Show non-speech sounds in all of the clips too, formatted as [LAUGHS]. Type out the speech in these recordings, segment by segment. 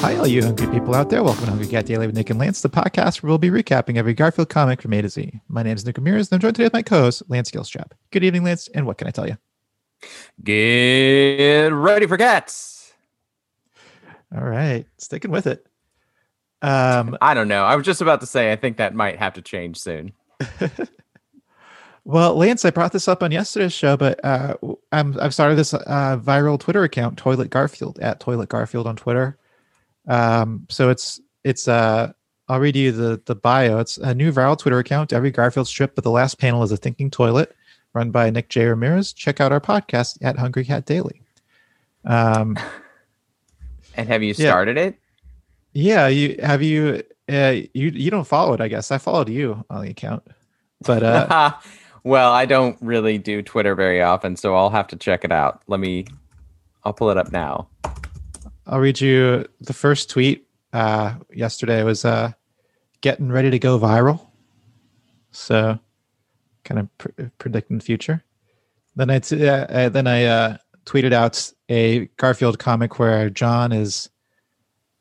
Hi, all you hungry people out there. Welcome to Hungry Cat Daily with Nick and Lance, the podcast where we'll be recapping every Garfield comic from A to Z. My name is Nick Ramirez, and I'm joined today with my co-host, Lance Gilstrap. Good evening, Lance, and what can I tell you? Get ready for cats. All right, sticking with it. Um, I don't know. I was just about to say I think that might have to change soon. [LAUGHS] well, Lance, I brought this up on yesterday's show, but uh, I'm, I've started this uh, viral Twitter account, Toilet Garfield, at Toilet Garfield on Twitter. Um, so it's it's uh, I'll read you the the bio. It's a new viral Twitter account. Every Garfield strip, but the last panel is a thinking toilet, run by Nick J Ramirez. Check out our podcast at Hungry Cat Daily. Um, [LAUGHS] and have you started yeah. it? Yeah, you have you uh, you you don't follow it, I guess. I followed you on the account. But uh [LAUGHS] well, I don't really do Twitter very often, so I'll have to check it out. Let me I'll pull it up now. I'll read you the first tweet uh yesterday was uh getting ready to go viral. So kind of pr- predicting the future. Then I t- uh, then I uh tweeted out a Garfield comic where Jon is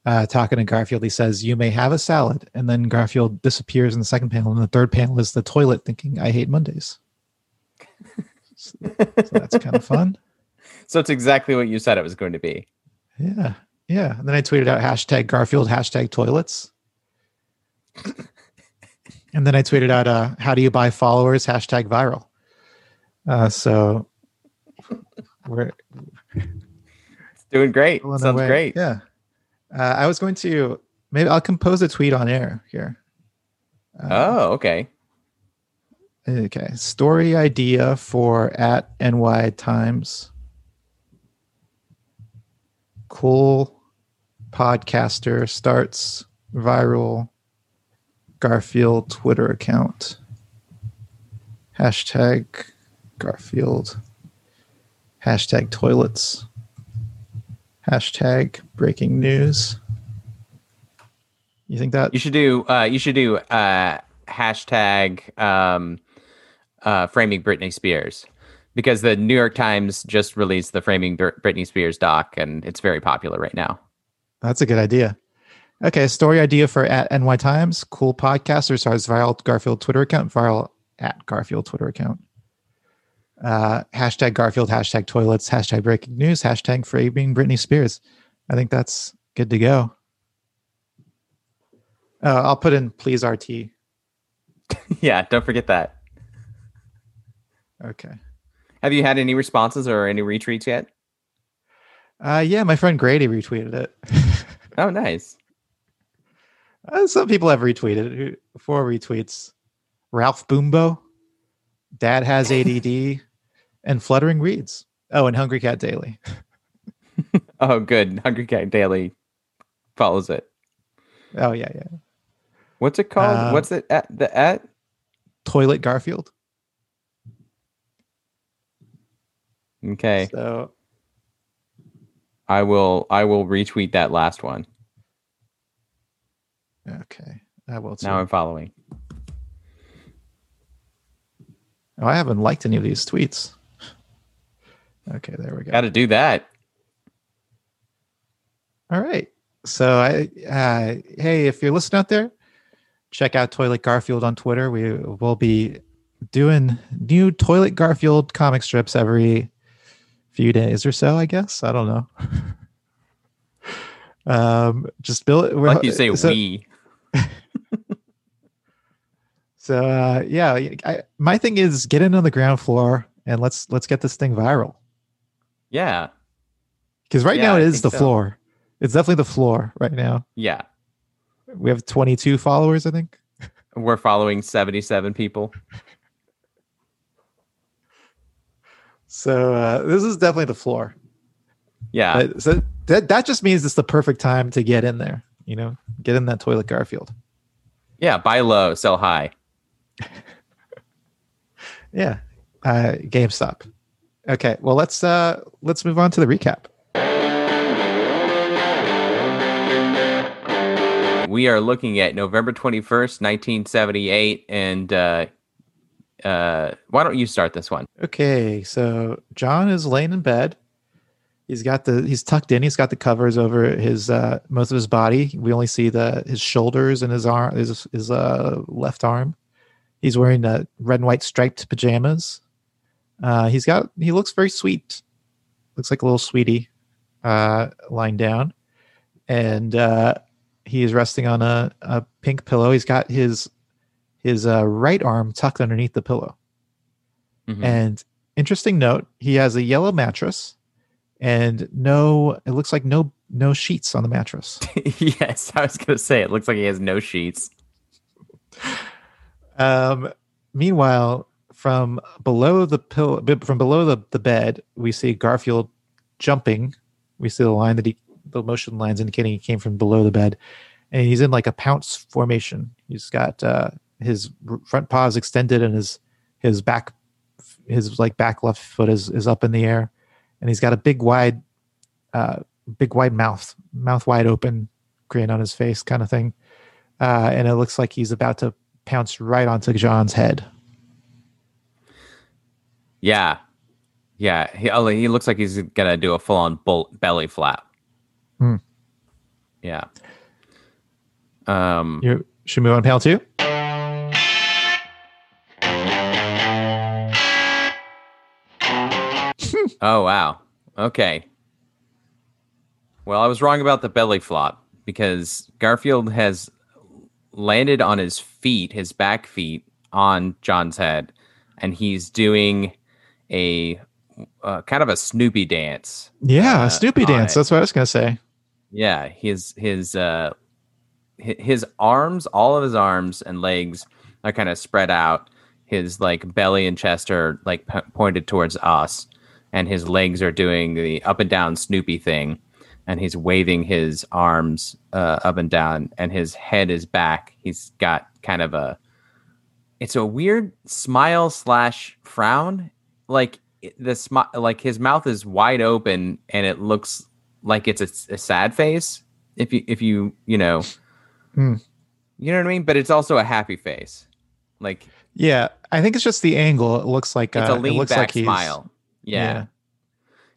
uh, talking to Garfield, he says, "You may have a salad," and then Garfield disappears in the second panel, and the third panel is the toilet thinking, "I hate Mondays." [LAUGHS] so, so that's kind of fun. So it's exactly what you said it was going to be. Yeah, yeah. And then I tweeted out hashtag Garfield hashtag toilets, [LAUGHS] and then I tweeted out, uh, "How do you buy followers?" hashtag viral. Uh, so we're it's doing great. Sounds away. great. Yeah. Uh, I was going to maybe I'll compose a tweet on air here. Uh, oh, okay. Okay. Story idea for at NY Times. Cool podcaster starts viral Garfield Twitter account. Hashtag Garfield. Hashtag toilets. Hashtag breaking news. You think that you should do? Uh, you should do uh, hashtag um, uh, framing Britney Spears because the New York Times just released the framing Britney Spears doc, and it's very popular right now. That's a good idea. Okay, story idea for at NY Times. Cool podcaster starts viral Garfield Twitter account. Viral at Garfield Twitter account uh, hashtag Garfield, hashtag toilets, hashtag breaking news, hashtag framing Britney Spears. I think that's good to go. Uh, I'll put in please RT. [LAUGHS] yeah, don't forget that. Okay. Have you had any responses or any retweets yet? Uh, yeah, my friend Grady retweeted it. [LAUGHS] oh, nice. Uh, some people have retweeted it. Four retweets. Ralph Boombo. Dad has ADD [LAUGHS] and Fluttering Reads. Oh, and Hungry Cat Daily. [LAUGHS] oh, good. Hungry Cat Daily follows it. Oh yeah, yeah. What's it called? Uh, What's it at the at? Toilet Garfield. Okay. So I will I will retweet that last one. Okay. I will too. Now I'm following. Oh, I haven't liked any of these tweets. Okay, there we go. Got to do that. All right. So I, uh, hey, if you're listening out there, check out Toilet Garfield on Twitter. We will be doing new Toilet Garfield comic strips every few days or so. I guess I don't know. [LAUGHS] um, just build. It. Like you say, so, we. [LAUGHS] so uh, yeah, I, my thing is get in on the ground floor and let's let's get this thing viral. Yeah. Because right yeah, now it is the so. floor. It's definitely the floor right now. Yeah. We have 22 followers, I think. We're following 77 people. [LAUGHS] So uh, this is definitely the floor. Yeah. But, so that that just means it's the perfect time to get in there. You know, get in that toilet Garfield. Yeah, buy low, sell high. [LAUGHS] yeah, uh, GameStop. Okay, well let's uh let's move on to the recap. We are looking at November 21st, 1978 and uh uh why don't you start this one? Okay, so Jon is laying in bed He's got the he's tucked in. He's got the covers over his uh, most of his body. We only see the his shoulders and his arm, his his uh, left arm. He's wearing uh, red and white striped pajamas. Uh, he's got he looks very sweet. Looks like a little sweetie, uh, lying down, and uh, he is resting on a, a pink pillow. He's got his his uh, right arm tucked underneath the pillow. Mhm. And interesting note, he has a yellow mattress and no it looks like no no sheets on the mattress. [LAUGHS] yes, I was gonna say it looks like he has no sheets. Um meanwhile, from below the pillow from below the, the bed, we see Garfield jumping. We see the line that he the motion lines indicating he came from below the bed. And he's in like a pounce formation. He's got uh his front paws extended and his his back his like back left foot is is up in the air and he's got a big wide uh big wide mouth mouth wide open grin on his face kind of thing uh and it looks like he's about to pounce right onto jon's head Yeah, yeah. He oh, he looks like he's gonna do a full on bull- belly flap. Hmm. Yeah. Um. you should we move on panel two Oh wow. Okay. Well, I was wrong about the belly flop because Garfield has landed on his feet, his back feet, on Jon's head, and he's doing a uh, kind of a Snoopy dance. yeah Uh, snoopy dance it. that's what i was gonna say Yeah, his his uh his arms, all of his arms and legs are kind of spread out. His like belly and chest are like p- pointed towards us, and his legs are doing the up and down Snoopy thing, and he's waving his arms uh, up and down, and his head is back. He's got kind of a it's a weird smile slash frown, like the smi- like his mouth is wide open, and it looks like it's a, a sad face. If you if you you know, Hmm. you know what I mean. But it's also a happy face. Like yeah i think it's just the angle it looks like it's uh, a lean it looks back like he's smile. Yeah.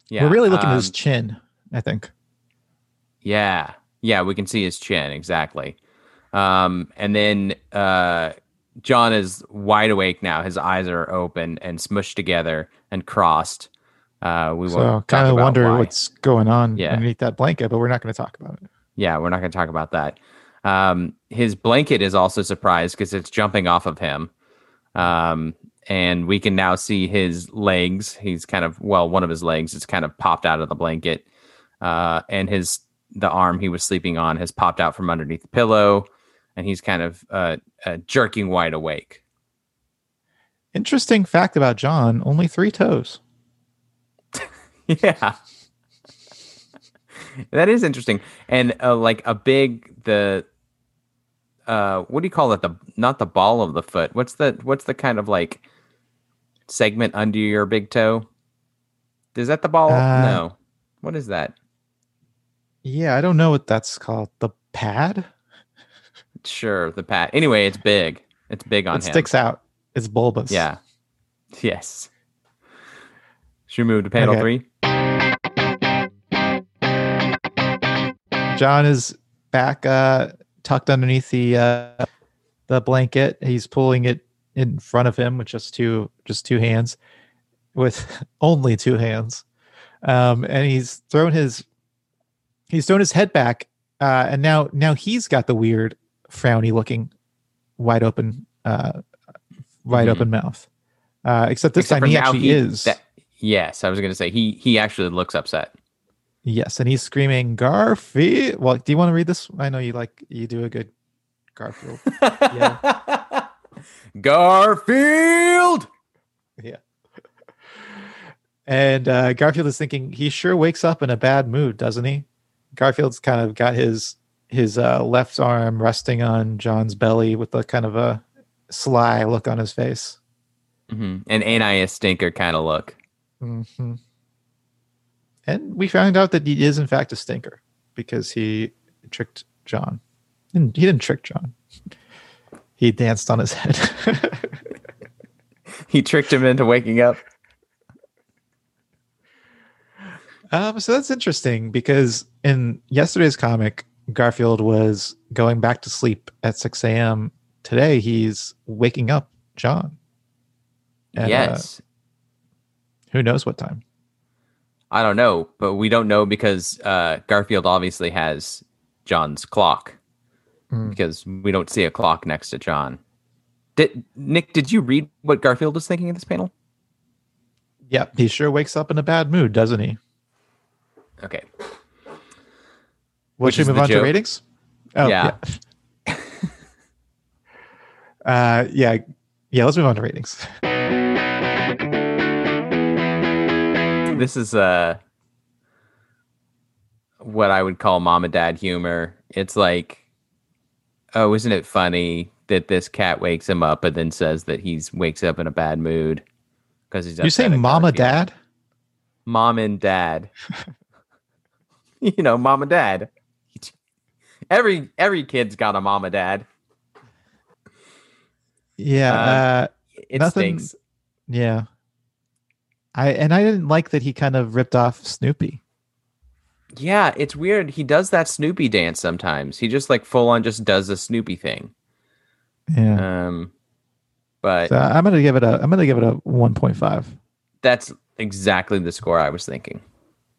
Yeah. we're really looking at his um, chin i think Yeah. Yeah, we can see his chin exactly. Um, and then uh, Jon is wide awake now. His eyes are open and smushed together and crossed. Uh, we so kind of wonder why. what's going on Yeah. underneath that blanket but we're not going to talk about it Yeah, we're not going to talk about that. Um, his blanket is also surprised because it's jumping off of him. Um, and we can now see his legs. He's kind of, well, one of his legs is kind of popped out of the blanket. Uh, and his, the arm he was sleeping on has popped out from underneath the pillow. And he's kind of uh, uh, jerking wide awake. interesting fact about jon only three toes [LAUGHS] yeah. that is interesting. And uh, like a big, the, uh, what do you call it? The, not the ball of the foot. What's the, what's the kind of like segment under your big toe? Is that the ball? Uh, no. What is that? Yeah, I don't know what that's called. The pad? Sure. The pad. Anyway, it's big. It's big on it him. sticks out. It's bulbous. Yeah. Yes. Should we move to panel Okay. three? Jon is back uh tucked underneath the uh the blanket. He's pulling it in front of him with just two just two hands. With [LAUGHS] only two hands. Um and he's thrown his he's thrown his head back uh and now now he's got the weird frowny looking wide open uh wide Mhm. open mouth. Uh except this Except time he actually is. that- yes, I was going to say he he actually looks upset. Yes, and he's screaming Garfield. Well, do you want to read this? I know you like you do a good Garfield. [LAUGHS] Garfield. yeah. And uh, Garfield is thinking he sure wakes up in a bad mood, doesn't he? Garfield's kind of got his his uh, left arm resting on Jon's belly with a kind of a sly look on his face. hmm And ain't I a stinker kind of look? hmm And we found out that he is in fact a stinker because he tricked Jon. Didn't- He didn't trick Jon. He danced on his head. [LAUGHS] He tricked him into waking up. Um, so that's interesting because in yesterday's comic, Garfield was going back to sleep at 6 a.m. Today, he's waking up Jon. at, uh, yes. who knows what time? I don't know, but we don't know because uh, Garfield obviously has Jon's clock Mm. because we don't see a clock next to Jon. Did Nick? Did you read what Garfield was thinking in this panel? Yep, he sure wakes up in a bad mood, doesn't he? Okay. Well, Which should we move on to ratings? Oh, Yeah. yeah. [LAUGHS] uh, yeah, yeah. Let's move on to ratings. This is uh what I would call mom and dad humor. It's like, oh, isn't it funny that this cat wakes him up and then says that he's wakes up in a bad mood because he's You say "Mama, Dad"? mom and dad. [LAUGHS] you know, mom and dad. [LAUGHS] Every every kid's got a mom and dad. Yeah, Uh, uh, It Nothing- stinks. yeah. I and I didn't like that he kind of ripped off Snoopy. Yeah, it's weird. He does that Snoopy dance sometimes. He just like full on just does a Snoopy thing. Yeah, Um, but so I'm gonna give it a I'm gonna give it a 1.5. that's exactly the score I was thinking.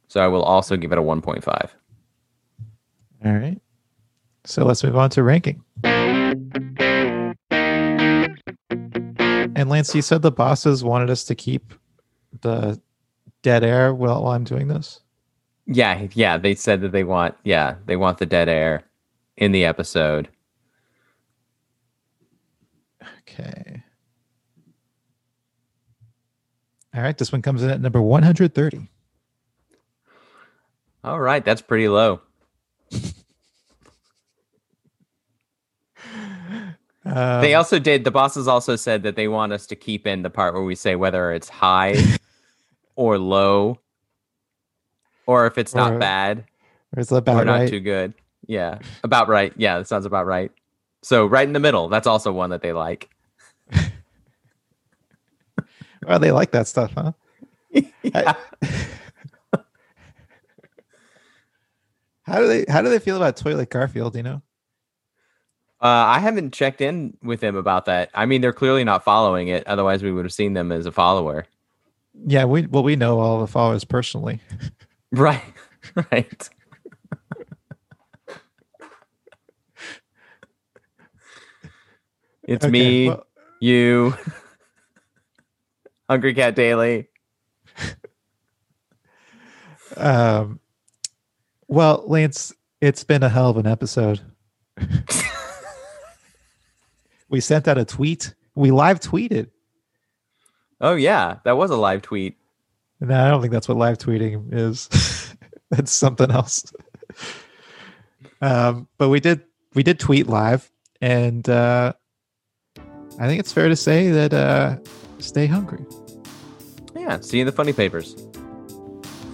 So I will also give it a 1.5. All right. So let's move on to ranking. And Lance, you said the bosses wanted us to keep the dead air while, while I'm doing this. Yeah, yeah, they said that they want yeah, they want the dead air in the episode. Okay. All right. This one comes in at number 130. All right, that's pretty low. Um, they also did the bosses also said that they want us to keep in the part where we say whether it's high [LAUGHS] or low or if it's Or- not bad or that about or not right? too good. Yeah. About right. Yeah, that sounds about right. So right in the middle, that's also one that they like. [LAUGHS] Well, they like that stuff, huh? [LAUGHS] [LAUGHS] How do they How do they feel about Toilet Garfield? You know. Uh, I haven't checked in with them about that. I mean, they're clearly not following it. Otherwise, we would have seen them as a follower. Yeah, we well we know all the followers personally. Right. [LAUGHS] Right. it's Okay, me, well, you, [LAUGHS] Hungry Cat Daily. um, well, Lance, it's been a hell of an episode. [LAUGHS] we sent out a tweet. We live tweeted. Oh yeah, that was a live tweet. No, I don't think that's what live tweeting is. [LAUGHS] it's something else. um, but we did we did tweet live, and uh, I think it's fair to say that uh, stay hungry. Yeah, see you in the funny papers.